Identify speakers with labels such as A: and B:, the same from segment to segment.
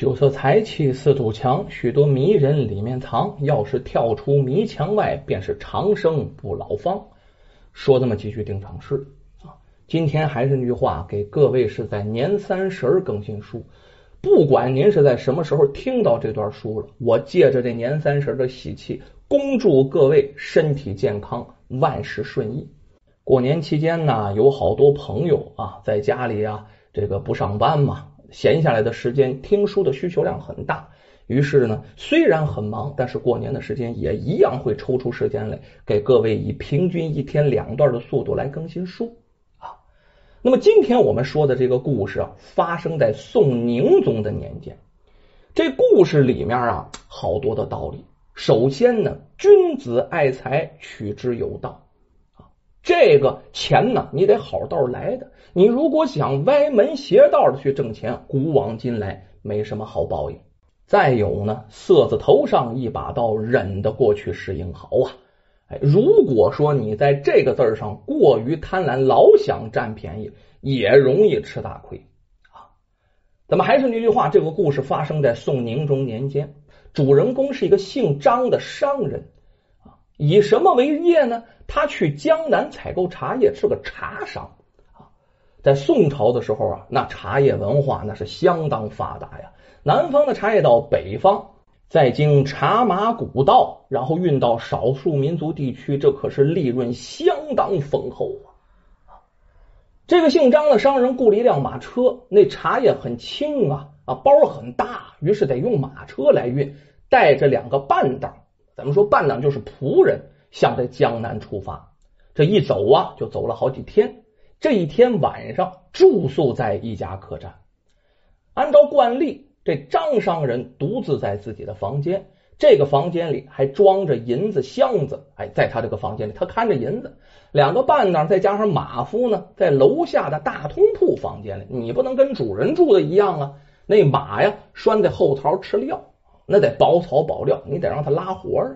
A: 酒色财气四堵墙，许多迷人里面藏。要是跳出迷墙外，便是长生不老方。说这么几句定场诗啊。今天还是那句话，给各位是在年三十更新书。不管您是在什么时候听到这段书了，我借着这年三十的喜气，恭祝各位身体健康，万事顺意。过年期间呢，有好多朋友啊，在家里啊，这个不上班嘛。闲下来的时间，听书的需求量很大。于是呢，虽然很忙，但是过年的时间也一样会抽出时间来给各位以平均一天两段的速度来更新书啊。那么今天我们说的这个故事啊，发生在宋宁宗的年间。这故事里面啊，好多的道理。首先呢，君子爱财，取之有道。这个钱呢，你得好道来的。你如果想歪门邪道的去挣钱，古往今来没什么好报应。再有呢，色字头上一把刀，忍得过去是英豪啊！哎，如果说你在这个字上过于贪婪，老想占便宜，也容易吃大亏啊。咱们还是那句话，这个故事发生在宋宁宗年间，主人公是一个姓张的商人，以什么为业呢？他去江南采购茶叶，是个茶商啊。在宋朝的时候啊，那茶叶文化那是相当发达呀。南方的茶叶到北方，再经茶马古道，然后运到少数民族地区，这可是利润相当丰厚啊。这个姓张的商人雇了一辆马车，那茶叶很轻啊啊，包很大，于是得用马车来运，带着两个半当。咱们说伴郎就是仆人。向着江南出发，这一走啊，就走了好几天。这一天晚上住宿在一家客栈。按照惯例，这张商人独自在自己的房间，这个房间里还装着银子箱子。哎，在他这个房间里，他看着银子。两个伴呢，再加上马夫呢，在楼下的大通铺房间里。你不能跟主人住的一样啊！那马呀，拴在后槽吃料，那得保草保料，你得让他拉活啊。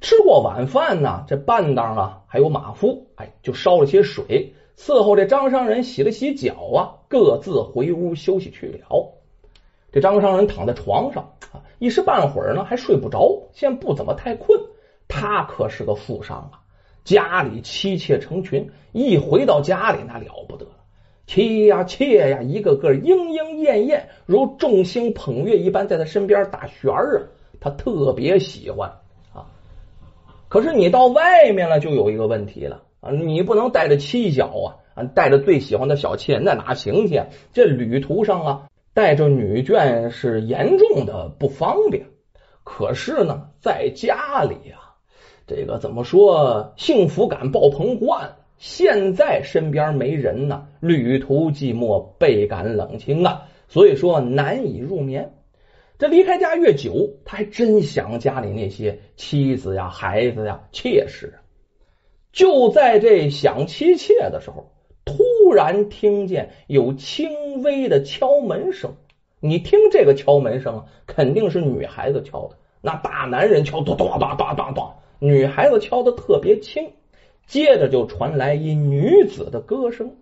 A: 吃过晚饭呢，这半当啊，还有马夫，哎，就烧了些水伺候这张商人洗了洗脚啊，各自回屋休息去了。这张商人躺在床上啊，一时半会儿呢还睡不着，现不怎么太困。他可是个富商啊，家里妻妾成群，一回到家里那了不得妻呀妾呀，一个个莺莺燕燕，如众星捧月一般，在他身边打旋儿啊，他特别喜欢啊。可是你到外面了，就有一个问题了啊！你不能带着妻小啊，带着最喜欢的小妾，那哪行去？这旅途上啊，带着女眷是严重的不方便。可是呢，在家里啊，这个怎么说？幸福感爆棚惯了。现在身边没人呢，旅途寂寞，倍感冷清啊，所以说难以入眠。这离开家越久，他还真想家里那些妻子呀、孩子呀、妾室。就在这想妻妾的时候，突然听见有轻微的敲门声。你听这个敲门声，肯定是女孩子敲的。那大男人敲咚咚咚咚咚咚，女孩子敲的特别轻。接着就传来一女子的歌声，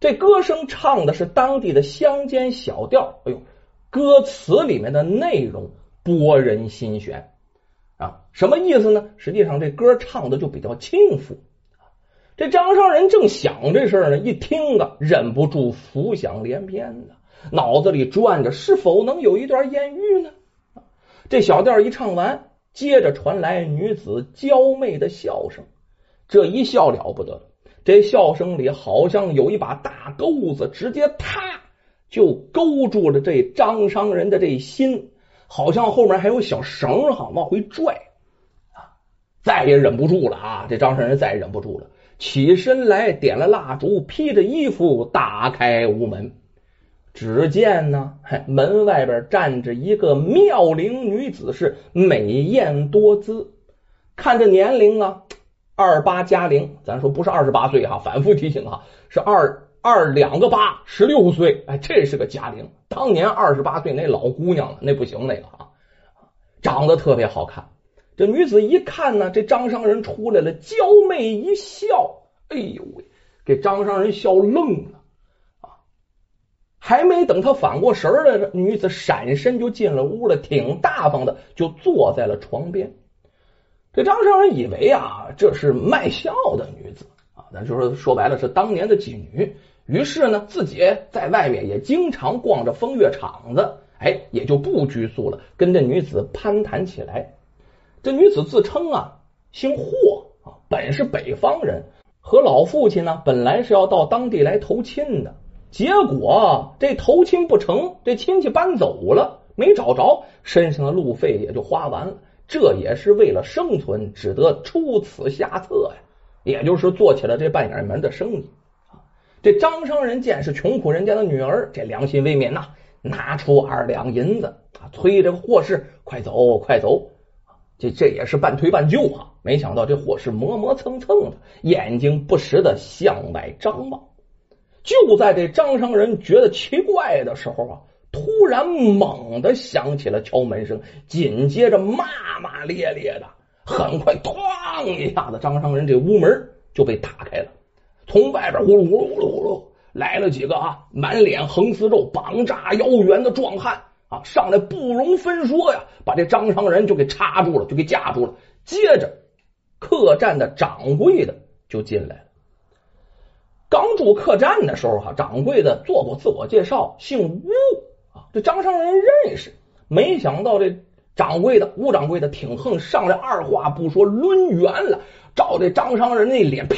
A: 这歌声唱的是当地的乡间小调。哎呦！歌词里面的内容拨人心弦啊，什么意思呢？实际上这歌唱的就比较轻浮。这张商人正想这事呢，一听啊，忍不住浮想联翩的，脑子里转着是否能有一段艳遇呢？这小调一唱完，接着传来女子娇媚的笑声，这一笑了不得，这笑声里好像有一把大钩子，直接啪。就勾住了这张商人的这心，好像后面还有小绳哈，往回拽啊！再也忍不住了啊！这张商人再也忍不住了，起身来点了蜡烛，披着衣服打开屋门。只见呢，门外边站着一个妙龄女子，是美艳多姿，看这年龄啊，二八加零，咱说不是二十八岁哈，反复提醒哈，是二。二两个八，十六岁，哎，这是个佳龄。当年二十八岁那老姑娘了，那不行，那个啊，长得特别好看。这女子一看呢，这张商人出来了，娇媚一笑，哎呦喂，给张商人笑愣了啊！还没等他反过神来呢，女子闪身就进了屋了，挺大方的就坐在了床边。这张商人以为啊，这是卖笑的女子啊，那就是说白了是当年的妓女。于是呢，自己在外面也经常逛着风月场子，哎，也就不拘束了，跟这女子攀谈起来。这女子自称啊，姓霍啊，本是北方人，和老父亲呢，本来是要到当地来投亲的。结果这投亲不成，这亲戚搬走了，没找着，身上的路费也就花完了。这也是为了生存，只得出此下策呀，也就是做起了这半掩门的生意。这张商人见是穷苦人家的女儿，这良心未泯呐，拿出二两银子啊，催这个霍氏快走快走。这这也是半推半就啊，没想到这霍氏磨磨蹭蹭的，眼睛不时的向外张望。就在这张商人觉得奇怪的时候啊，突然猛地响起了敲门声，紧接着骂骂咧咧的。很快，咣一下子，张商人这屋门就被打开了，从外边呼噜呼噜呼噜呼噜来了几个啊，满脸横丝肉、膀炸腰圆的壮汉啊，上来不容分说呀，把这张商人就给插住了，就给架住了。接着，客栈的掌柜的就进来了。刚住客栈的时候，哈，掌柜的做过自我介绍，姓吴，这张商人认识。没想到这掌柜的吴掌柜的挺横，上来二话不说抡圆了，照这张商人那脸啪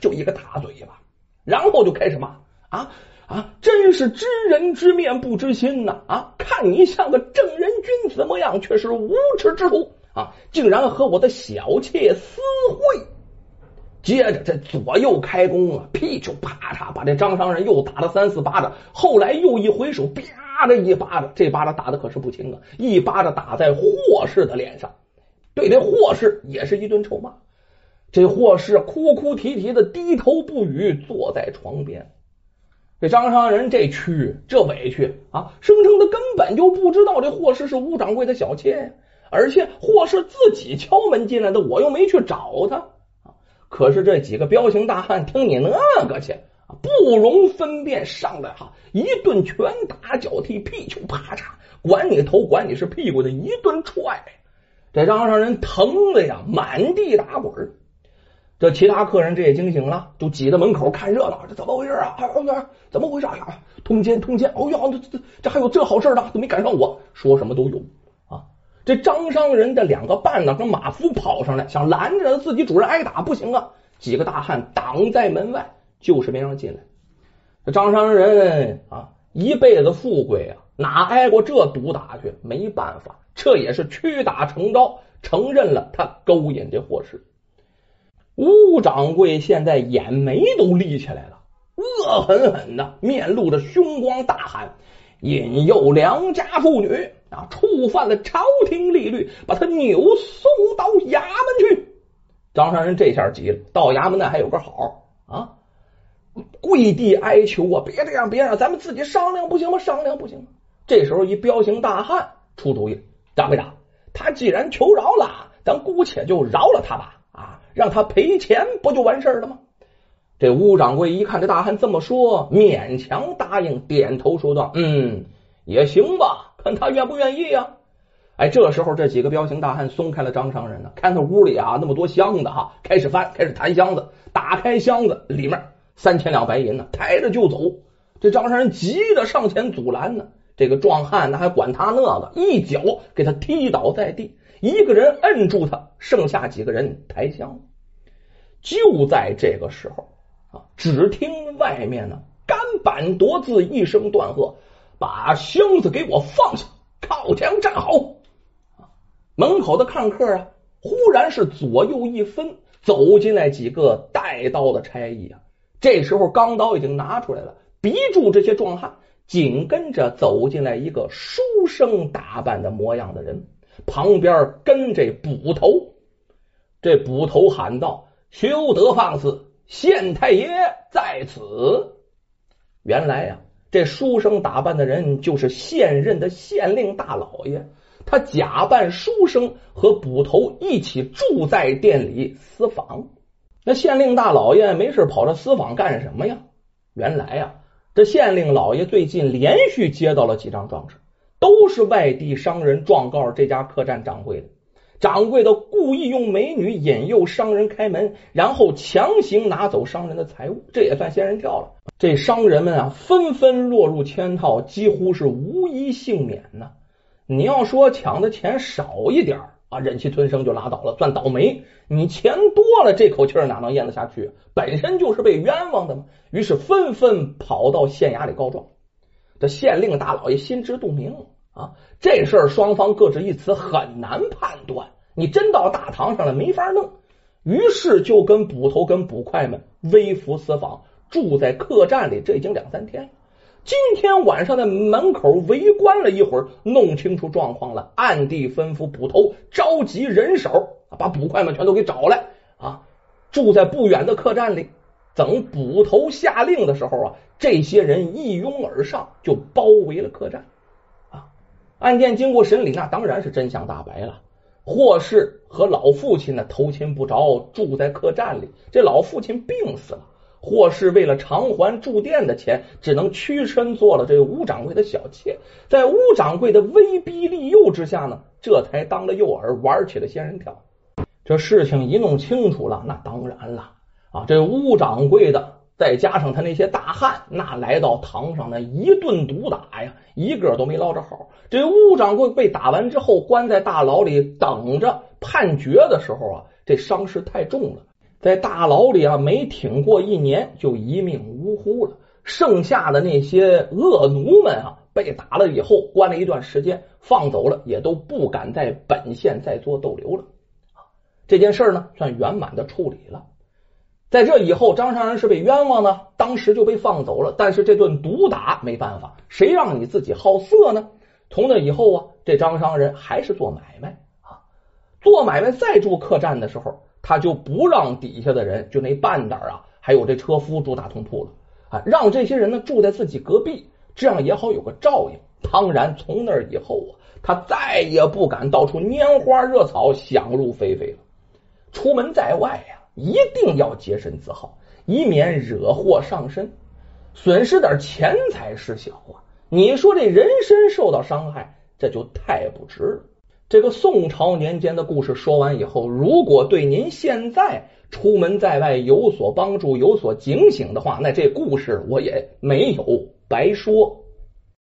A: 就一个大嘴巴，然后就开始骂啊啊，真是知人知面不知心呐啊！看你像个正人君子模样，却是无耻之徒啊！竟然和我的小妾私会。接着这左右开弓啊，噼就啪嚓，把这张商人又打了三四巴掌。后来又一回手，啪的一巴掌，这巴掌打的可是不轻啊！一巴掌打在霍氏的脸上，对这霍氏也是一顿臭骂。这霍氏哭哭啼啼的低头不语，坐在床边。这张商人这屈这委屈啊，声称他根本就不知道这霍氏是吴掌柜的小妾，而且霍氏自己敲门进来的，我又没去找他。可是这几个彪形大汉听你那个去，不容分辨，上来哈一顿拳打脚踢，屁球啪嚓，管你头管你是屁股的一顿踹，这张商人疼的呀满地打滚。这其他客人这也惊醒了，就挤在门口看热闹，这怎么回事啊？怎么回事啊？通奸通奸！哦呀，这这这还有这好事呢？都没赶上我，说什么都有啊。这张商人的两个伴呢，跟马夫跑上来，想拦着自己主人挨打，不行啊！几个大汉挡在门外，就是没让进来。这张商人啊，一辈子富贵啊，哪挨过这毒打去？没办法，这也是屈打成招，承认了他勾引这祸事。吴掌柜现在眼眉都立起来了，恶狠狠的，面露着凶光，大喊：“引诱良家妇女！”啊！触犯了朝廷律律，把他扭送到衙门去。张商人这下急了，到衙门那还有个好！跪地哀求啊！别这样，别这样咱们自己商量不行吗？商量不行吗？这时候一彪形大汉出主意：掌柜的，他既然求饶了，咱姑且就饶了他吧！啊，让他赔钱不就完事儿了吗？这吴掌柜一看这大汉这么说，勉强答应，点头说道：“嗯，也行吧。”看他愿不愿意呀？哎，这时候这几个彪形大汉松开了张商人呢，看他屋里啊那么多箱子哈，开始翻，开始弹箱子，打开箱子里面三千两白银呢，抬着就走。这张山人急着上前阻拦呢，这个壮汉呢还管他那个，一脚给他踢倒在地，一个人摁住他，剩下几个人抬箱。就在这个时候啊，只听外面呢干板夺字一声断喝。把箱子给我放下，靠墙站好。门口的看客啊，忽然是左右一分，走进来几个带刀的差役啊。这时候钢刀已经拿出来了，逼住这些壮汉。紧跟着走进来一个书生打扮的模样的人，旁边跟这捕头。这捕头喊道：“休得放肆！县太爷在此。”原来呀。这书生打扮的人就是现任的县令大老爷，他假扮书生和捕头一起住在店里私访。那县令大老爷没事跑这私访干什么呀？原来呀，这县令老爷最近连续接到了几张状纸，都是外地商人状告这家客栈掌柜的。掌柜的故意用美女引诱商人开门，然后强行拿走商人的财物，这也算仙人跳了。这商人们啊，纷纷落入圈套，几乎是无一幸免呢。你要说抢的钱少一点啊，忍气吞声就拉倒了，算倒霉。你钱多了，这口气哪能咽得下去？本身就是被冤枉的嘛。于是纷纷跑到县衙里告状。这县令大老爷心知肚明。啊，这事儿双方各执一词，很难判断。你真到大堂上了，没法弄。于是就跟捕头跟捕快们微服私访，住在客栈里，这已经两三天了。今天晚上在门口围观了一会儿，弄清楚状况了，暗地吩咐捕头召集人手，把捕快们全都给找来啊！住在不远的客栈里，等捕头下令的时候啊，这些人一拥而上，就包围了客栈。啊案件经过审理，那当然是真相大白了。霍氏和老父亲呢偷亲不着，住在客栈里。这老父亲病死了，或是为了偿还住店的钱，只能屈身做了这吴掌柜的小妾。在吴掌柜的威逼利诱之下呢，这才当了诱饵，玩起了仙人跳。这事情一弄清楚了，那当然了啊，这吴掌柜的。再加上他那些大汉，那来到堂上那一顿毒打呀，一个都没捞着好。这乌掌柜被打完之后，关在大牢里等着判决的时候啊，这伤势太重了，在大牢里啊没挺过一年就一命呜呼了。剩下的那些恶奴们啊，被打了以后关了一段时间，放走了，也都不敢在本县再做逗留了。这件事呢，算圆满的处理了。在这以后，张商人是被冤枉呢，当时就被放走了。但是这顿毒打没办法，谁让你自己好色呢？从那以后啊，这张商人还是做买卖啊，做买卖再住客栈的时候，他就不让底下的人，就那半胆啊，还有这车夫住大通铺了啊，让这些人呢住在自己隔壁，这样也好有个照应。当然，从那以后啊，他再也不敢到处拈花惹草、想入非非了。出门在外呀。一定要洁身自好，以免惹祸上身，损失点钱财事小啊！你说这人身受到伤害，这就太不值了。这个宋朝年间的故事说完以后，如果对您现在出门在外有所帮助、有所警醒的话，那这故事我也没有白说。